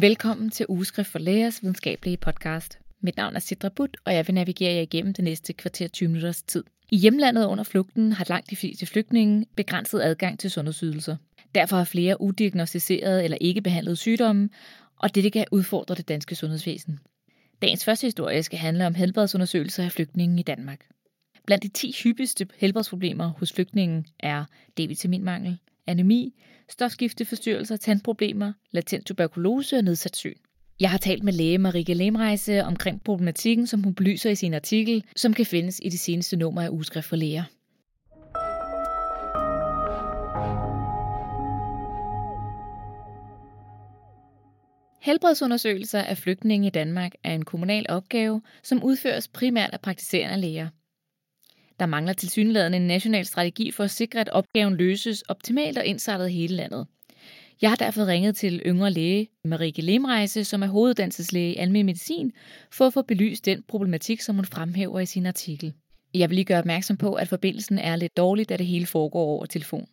Velkommen til Ugeskrift for Lægers videnskabelige podcast. Mit navn er Sidra Butt, og jeg vil navigere jer igennem det næste kvarter 20 minutters tid. I hjemlandet under flugten har langt de fleste flygtninge begrænset adgang til sundhedsydelser. Derfor har flere udiagnostiserede eller ikke behandlede sygdomme, og det kan udfordre det danske sundhedsvæsen. Dagens første historie skal handle om helbredsundersøgelser af flygtninge i Danmark. Blandt de 10 hyppigste helbredsproblemer hos flygtningen er D-vitaminmangel, anemi, stofskifteforstyrrelser, tandproblemer, latent tuberkulose og nedsat syn. Jeg har talt med læge Marike Lemrejse omkring problematikken, som hun belyser i sin artikel, som kan findes i det seneste nummer af Ugeskrift for Læger. Helbredsundersøgelser af flygtninge i Danmark er en kommunal opgave, som udføres primært af praktiserende læger. Der mangler tilsyneladende en national strategi for at sikre, at opgaven løses optimalt og indsattet hele landet. Jeg har derfor ringet til yngre læge Marike Lemrejse, som er hoveduddannelseslæge i almindelig medicin, for at få belyst den problematik, som hun fremhæver i sin artikel. Jeg vil lige gøre opmærksom på, at forbindelsen er lidt dårlig, da det hele foregår over telefon.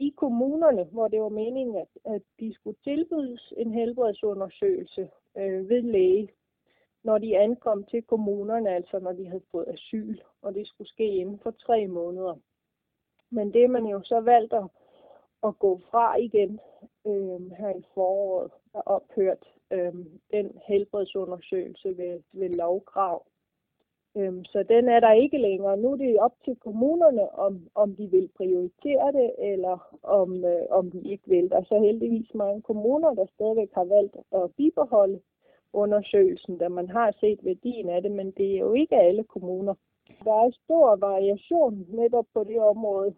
I kommunerne, hvor det var meningen, at, at de skulle tilbydes en helbredsundersøgelse øh, ved læge, når de ankom til kommunerne, altså når de havde fået asyl, og det skulle ske inden for tre måneder. Men det man jo så valgte at, at gå fra igen øh, her i foråret, er ophørt øh, den helbredsundersøgelse ved, ved lovkrav. Øh, så den er der ikke længere. Nu er det op til kommunerne, om, om de vil prioritere det, eller om, øh, om de ikke vil. Der er så heldigvis mange kommuner, der stadigvæk har valgt at bibeholde undersøgelsen, da man har set værdien af det, men det er jo ikke alle kommuner. Der er stor variation netop på det område.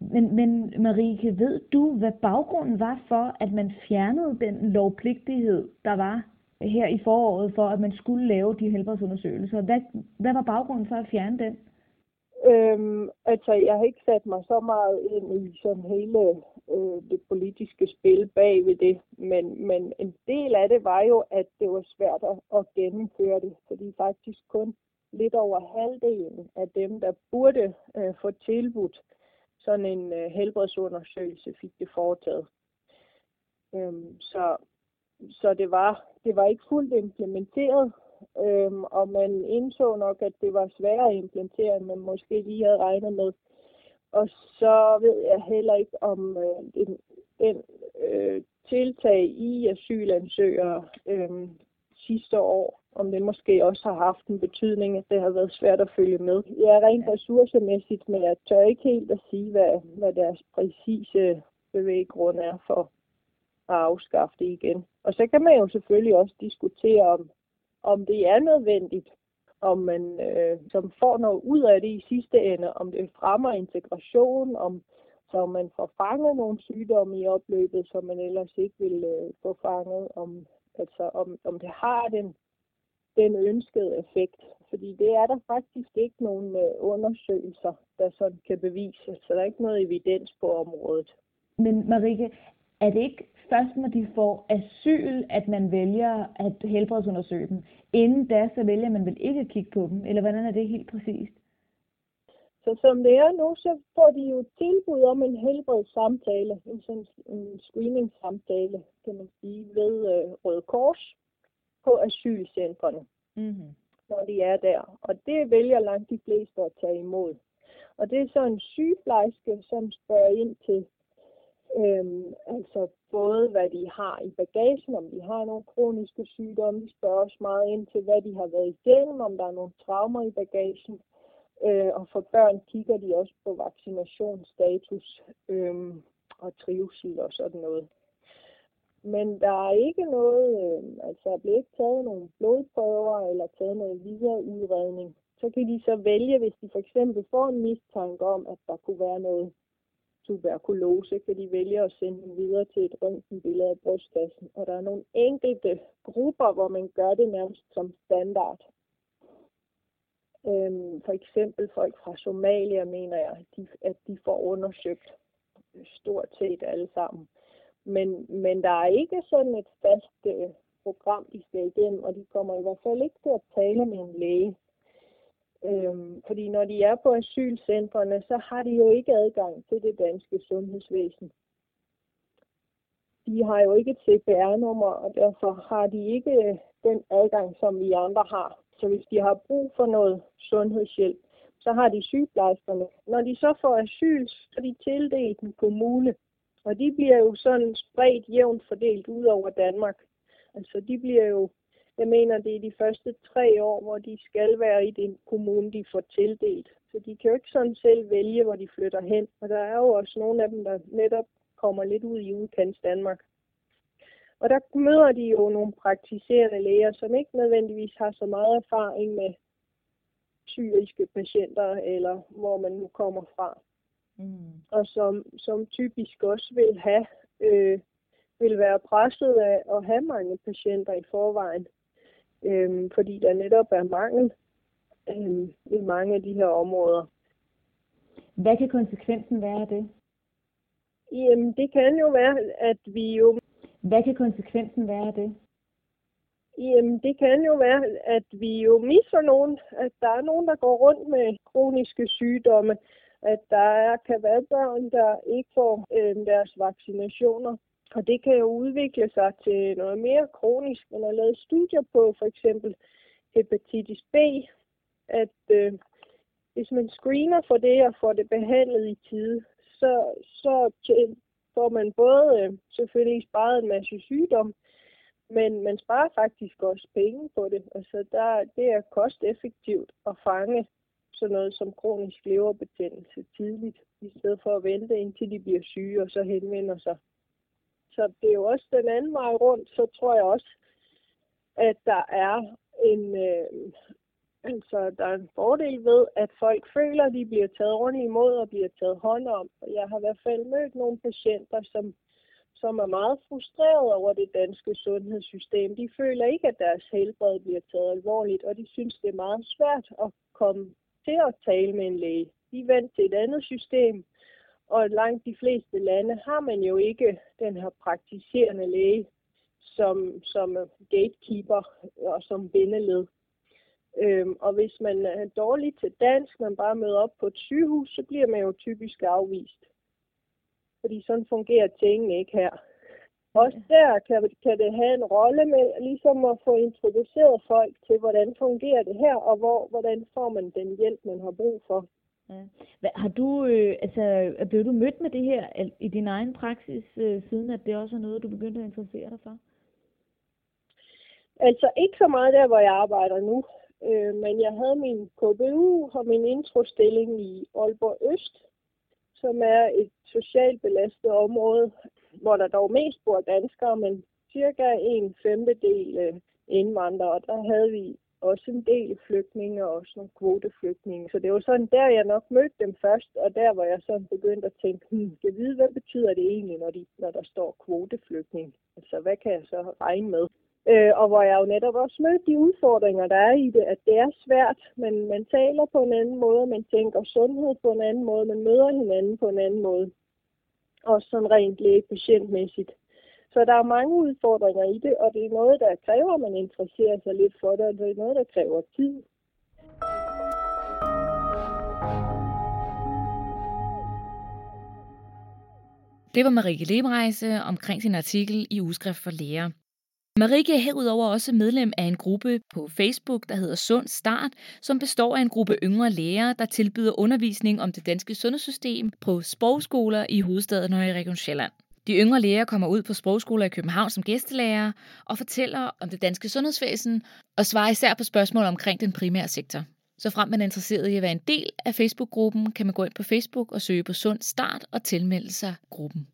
Men, men Marike, ved du, hvad baggrunden var for, at man fjernede den lovpligtighed, der var her i foråret, for at man skulle lave de helbredsundersøgelser? Hvad, hvad var baggrunden for at fjerne den? Øhm, altså, jeg har ikke sat mig så meget ind i sådan hele øh, det politiske spil bag ved det, men, men en del af det var jo, at det var svært at, at gennemføre det, fordi faktisk kun lidt over halvdelen af dem, der burde øh, få tilbudt sådan en øh, helbredsundersøgelse, fik det foretaget. Øhm, så så det var, det var ikke fuldt implementeret, øhm, og man indså nok, at det var sværere at implementere, end man måske lige havde regnet med. Og så ved jeg heller ikke, om øh, den, den øh, tiltag i asylansøgere øh, sidste år, om det måske også har haft en betydning, at det har været svært at følge med. Jeg er rent ressourcemæssigt, men jeg tør ikke helt at sige, hvad, hvad deres præcise bevæggrund er for at afskaffe det igen. Og så kan man jo selvfølgelig også diskutere, om, om det er nødvendigt, om man øh, som får noget ud af det i sidste ende, om det fremmer integration, om så man får fanget nogle sygdomme i opløbet, som man ellers ikke vil øh, få fanget, om, altså, om, om det har den, den ønskede effekt. Fordi det er der faktisk ikke nogen øh, undersøgelser, der sådan kan bevise, så der er ikke noget evidens på området. Men Marike, er det ikke først, når de får asyl, at man vælger at helbredsundersøge dem? Inden da, så vælger man vel ikke at kigge på dem? Eller hvordan er det helt præcist? Så som det er nu, så får de jo tilbud om en helbredssamtale, en sådan en screening-samtale, kan man sige, ved øh, Røde Kors på asylcentrene, mm-hmm. når de er der. Og det vælger langt de fleste at tage imod. Og det er så en sygeplejerske, som spørger ind til Øhm, altså både hvad de har i bagagen, om de har nogle kroniske sygdomme, Vi spørger også meget ind til, hvad de har været igennem, om der er nogle traumer i bagagen. Øh, og for børn kigger de også på vaccinationsstatus øh, og trivsel og sådan noget. Men der er ikke noget, øh, altså der bliver ikke taget nogle blodprøver eller taget noget videre udredning. Så kan de så vælge, hvis de for eksempel får en mistanke om, at der kunne være noget tuberkulose, kan de vælge at sende dem videre til et røntgenbillede af brystkassen. Og der er nogle enkelte grupper, hvor man gør det nærmest som standard. Øhm, for eksempel folk fra Somalia, mener jeg, at de, at de får undersøgt stort set alle sammen. Men, men der er ikke sådan et fast øh, program, de skal igennem, og de kommer i hvert fald ikke til at tale med en læge. Øhm, fordi når de er på asylcentrene, så har de jo ikke adgang til det danske sundhedsvæsen. de har jo ikke et CPR-nummer, og derfor har de ikke øh, den adgang, som vi andre har. Så hvis de har brug for noget sundhedshjælp, så har de sygeplejerskerne. Når de så får asyl, så er de tildelt en kommune. Og de bliver jo sådan spredt jævnt fordelt ud over Danmark. Altså de bliver jo, jeg mener det er de første tre år, hvor de skal være i den kommune, de får tildelt. Så de kan jo ikke sådan selv vælge, hvor de flytter hen. Og der er jo også nogle af dem, der netop kommer lidt ud i udkants Danmark. Og der møder de jo nogle praktiserende læger, som ikke nødvendigvis har så meget erfaring med syriske patienter, eller hvor man nu kommer fra. Mm. Og som, som typisk også vil have, øh, vil være presset af at have mange patienter i forvejen, øh, fordi der netop er mangel øh, i mange af de her områder. Hvad kan konsekvensen være af det? Jamen, det kan jo være, at vi jo... Hvad kan konsekvensen være af det? Jamen, det kan jo være, at vi jo misser nogen, at der er nogen, der går rundt med kroniske sygdomme, at der er, kan være børn, der ikke får øh, deres vaccinationer. Og det kan jo udvikle sig til noget mere kronisk. Man har lavet studier på for eksempel hepatitis B, at øh, hvis man screener for det og får det behandlet i tide, så, så får man både øh, selvfølgelig sparet en masse sygdom, men man sparer faktisk også penge på det. Altså der, det er kosteffektivt at fange sådan noget som kronisk leverbetændelse tidligt, i stedet for at vente indtil de bliver syge og så henvender sig. Så det er jo også den anden vej rundt, så tror jeg også, at der er en, øh, altså, der er en fordel ved, at folk føler, at de bliver taget ordentligt imod og bliver taget hånd om. Jeg har i hvert fald mødt nogle patienter, som som er meget frustrerede over det danske sundhedssystem. De føler ikke, at deres helbred bliver taget alvorligt, og de synes, det er meget svært at komme til at tale med en læge. De er vant til et andet system, og langt de fleste lande har man jo ikke den her praktiserende læge som, som gatekeeper og som bindeled. Øhm, og hvis man er dårlig til dansk, man bare møder op på et sygehus, så bliver man jo typisk afvist fordi sådan fungerer tingene ikke her. Også der kan, kan det have en rolle med ligesom at få introduceret folk til, hvordan fungerer det her, og hvor, hvordan får man den hjælp, man har brug for. Ja. Hvad, har du, øh, altså, blev du mødt med det her i din egen praksis, øh, siden at det også er noget, du begyndte at interessere dig for? Altså ikke så meget der, hvor jeg arbejder nu, øh, men jeg havde min KBU og min introstilling i Aalborg Øst, som er et socialt belastet område, hvor der dog mest bor danskere, men cirka en femtedel øh, indvandrere, og der havde vi også en del flygtninge og også nogle kvoteflygtninge. Så det var sådan der, jeg nok mødte dem først, og der var jeg sådan begyndt at tænke, hmm, skal vide, hvad betyder det egentlig, når, de, når der står kvoteflygtning? Altså, hvad kan jeg så regne med? Øh, og hvor jeg jo netop også mødte de udfordringer, der er i det, at det er svært, men man taler på en anden måde, man tænker sundhed på en anden måde, man møder hinanden på en anden måde. Også sådan rent lægepatientmæssigt. patientmæssigt så der er mange udfordringer i det, og det er noget, der kræver, at man interesserer sig lidt for det, og det er noget, der kræver tid. Det var Marike Lemrejse omkring sin artikel i Ugeskrift for Læger. Marike er herudover også medlem af en gruppe på Facebook, der hedder Sund Start, som består af en gruppe yngre læger, der tilbyder undervisning om det danske sundhedssystem på sprogskoler i hovedstaden og i Region Sjælland. De yngre læger kommer ud på sprogskoler i København som gæstelærer og fortæller om det danske sundhedsvæsen og svarer især på spørgsmål omkring den primære sektor. Så frem man er interesseret i at være en del af Facebook-gruppen, kan man gå ind på Facebook og søge på Sund Start og tilmelde sig gruppen.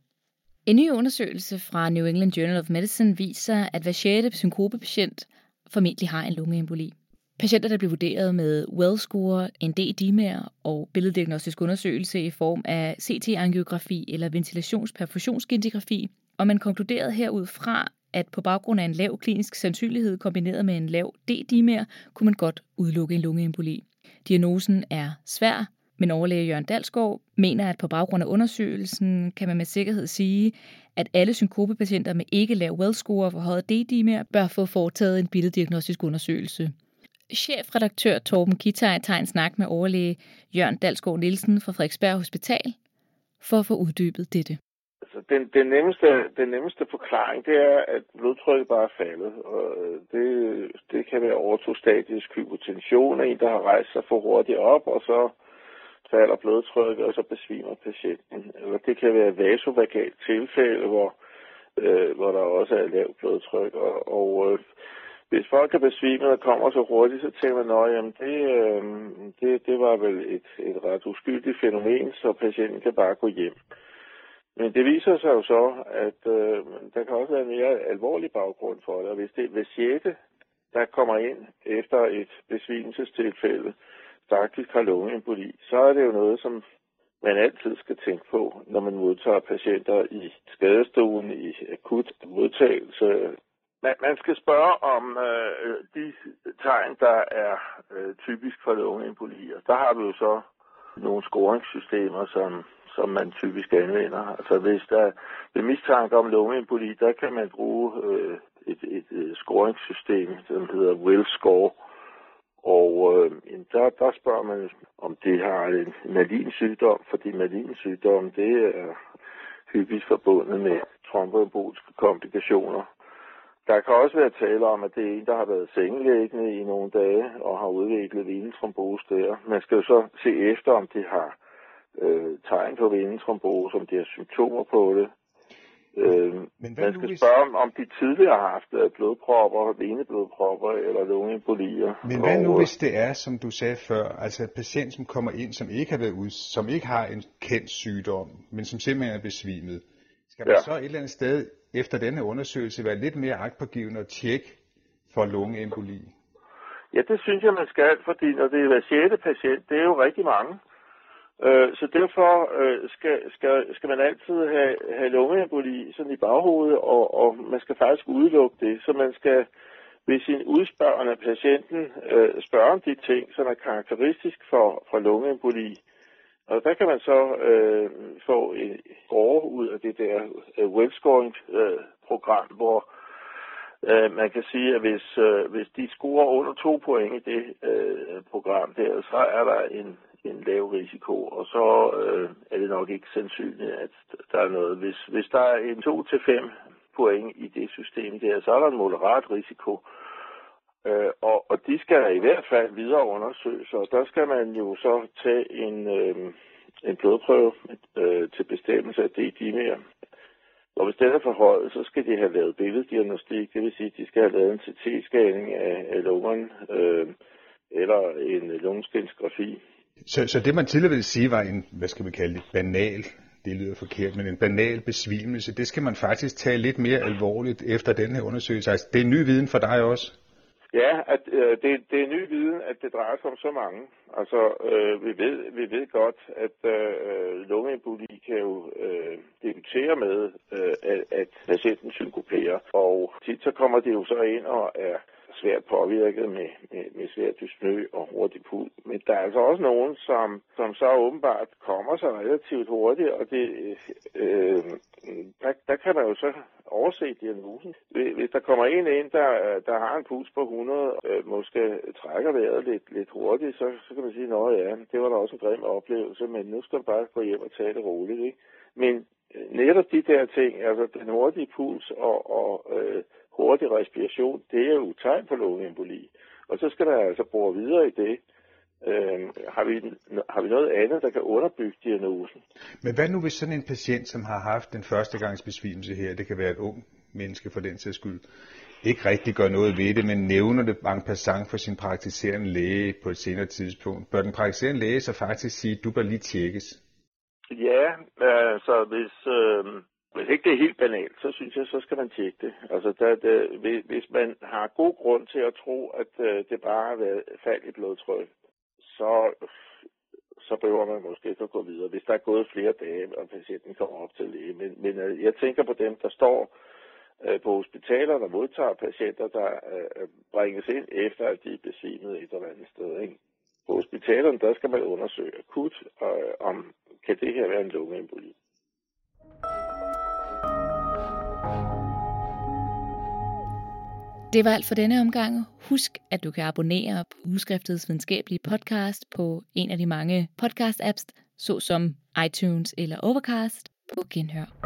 En ny undersøgelse fra New England Journal of Medicine viser, at hver sjette synkopepatient formentlig har en lungeemboli. Patienter, der blev vurderet med WELL-score, en D-dimer og billeddiagnostisk undersøgelse i form af CT-angiografi eller ventilationsperfusionsgindigrafi, og man konkluderede herudfra, at på baggrund af en lav klinisk sandsynlighed kombineret med en lav D-dimer, kunne man godt udelukke en lungeemboli. Diagnosen er svær, men overlæge Jørgen Dalsgaard mener, at på baggrund af undersøgelsen kan man med sikkerhed sige, at alle synkopepatienter med ikke lav well-score og forhøjet D-dimer bør få foretaget en billeddiagnostisk undersøgelse. Chefredaktør Torben Kitaj tager en snak med overlæge Jørgen Dalsgaard Nielsen fra Frederiksberg Hospital for at få uddybet dette. Altså den, den, nemmeste, den nemmeste forklaring, det er, at blodtrykket bare er faldet. Og øh, det, det kan være ortostatisk hypotension, en, der har rejst sig for hurtigt op, og så falder blodtrykket, og så besvimer patienten. Eller det kan være vasovagalt tilfælde, hvor, øh, hvor der også er lavt blodtryk. Og, og øh, hvis folk er besvimet og kommer så hurtigt, så tænker man, at jamen det, øh, det, det var vel et, et ret uskyldigt fænomen, så patienten kan bare gå hjem. Men det viser sig jo så, at øh, der kan også være en mere alvorlig baggrund for det. Og hvis det er 6. der kommer ind efter et besvimelsestilfælde, faktisk har lungeemboli, så er det jo noget, som man altid skal tænke på, når man modtager patienter i skadestuen, i akut modtagelse. Man, man skal spørge om øh, øh, de tegn, der er øh, typisk for lungeembolier. Der har vi jo så nogle scoringssystemer, som som man typisk anvender. Altså hvis der er mistanke om lungeemboli, der kan man bruge øh, et, et, et scoringssystem, som hedder Will Score. Og øh, der, der spørger man, om det har en malinsygdom, fordi malinsygdom, det er hyppigt forbundet med tromboemboliske komplikationer. Der kan også være tale om, at det er en, der har været sengelæggende i nogle dage og har udviklet venetrombose der. Man skal jo så se efter, om det har øh, tegn på venetrombose, om de har symptomer på det. Øh, Men hvad man skal hvis... spørge, om, om de tidligere har haft øh, blodpropper, veneblodpropper eller lungeembolier. Men hvad nu, hvis det er, som du sagde før, altså en patient, som kommer ind, som ikke har været ud, som ikke har en kendt sygdom, men som simpelthen er besvimet. Skal man ja. så et eller andet sted efter denne undersøgelse være lidt mere agtpågivende og tjekke for lungeemboli? Ja, det synes jeg, man skal, fordi når det er hver sjette patient, det er jo rigtig mange. Øh, så derfor øh, skal, skal, skal man altid have, have lungeemboli sådan i baghovedet, og, og man skal faktisk udelukke det. Så man skal ved sin udspørgende patienten øh, spørge om de ting, som er karakteristisk for, for lungeemboli. Og der kan man så øh, få en score ud af det der øh, wellscoring-program, øh, hvor øh, man kan sige, at hvis, øh, hvis de scorer under to point i det øh, program der, så er der en, en lav risiko, og så øh, er det nok ikke sandsynligt, at der er noget. Hvis, hvis der er en 2-5 point i det system der, så er der en moderat risiko. Øh, Øh, og, og de skal i hvert fald videre undersøges, og der skal man jo så tage en, øh, en blodprøve øh, til bestemmelse af D-dimer. Og hvis den er forhøjet, så skal de have lavet billeddiagnostik, det vil sige, at de skal have lavet en CT-scanning af, af lungerne, øh, eller en lungeskinsgrafi. Så, så det man tidligere ville sige var en, hvad skal vi kalde det, banal, det lyder forkert, men en banal besvimelse, det skal man faktisk tage lidt mere alvorligt efter den her undersøgelse. Altså, det er ny viden for dig også? Ja, at, øh, det, det er ny viden, at det drejer sig om så mange. Altså, øh, vi, ved, vi ved godt, at øh, lungeemboli kan jo øh, debutere med, øh, at, at patienten synkoperer. Og tit så kommer det jo så ind og er svært påvirket med, med, med svært dyspnø og hurtig pul. Men der er altså også nogen, som, som så åbenbart kommer sig relativt hurtigt, og det, øh, der, der kan man jo så overse diagnosen. Hvis der kommer en ind, der, der har en puls på 100, øh, måske trækker vejret lidt, lidt hurtigt, så, så kan man sige, at ja, det var da også en grim oplevelse, men nu skal man bare gå hjem og tage det roligt. Ikke? Men øh, netop de der ting, altså den hurtige puls og, og øh, hurtig respiration, det er jo tegn på lungeemboli. Og så skal der altså bore videre i det. Øh, har, vi, har vi noget andet, der kan underbygge diagnosen? Men hvad nu hvis sådan en patient, som har haft en førstegangsbesvimelse her, det kan være et ung menneske for den sags skyld, ikke rigtig gør noget ved det, men nævner det en passant for sin praktiserende læge på et senere tidspunkt. Bør den praktiserende læge så faktisk sige, at du bør lige tjekkes? Ja, altså hvis, øh, hvis ikke det er helt banalt, så synes jeg, så skal man tjekke det. Altså, der, der, hvis man har god grund til at tro, at øh, det bare har været fald i blodtryk, så, så behøver man måske ikke at gå videre, hvis der er gået flere dage, og patienten kommer op til læge. Men, men øh, jeg tænker på dem, der står øh, på hospitaler, der modtager patienter, der øh, øh, bringes ind efter, at de er besvimet et eller andet sted. Ikke? På hospitalerne, der skal man undersøge akut, øh, om kan det her være en lungeemboli. Det var alt for denne omgang. Husk, at du kan abonnere på Ugeskriftets videnskabelige podcast på en af de mange podcast-apps, såsom iTunes eller Overcast på Genhør.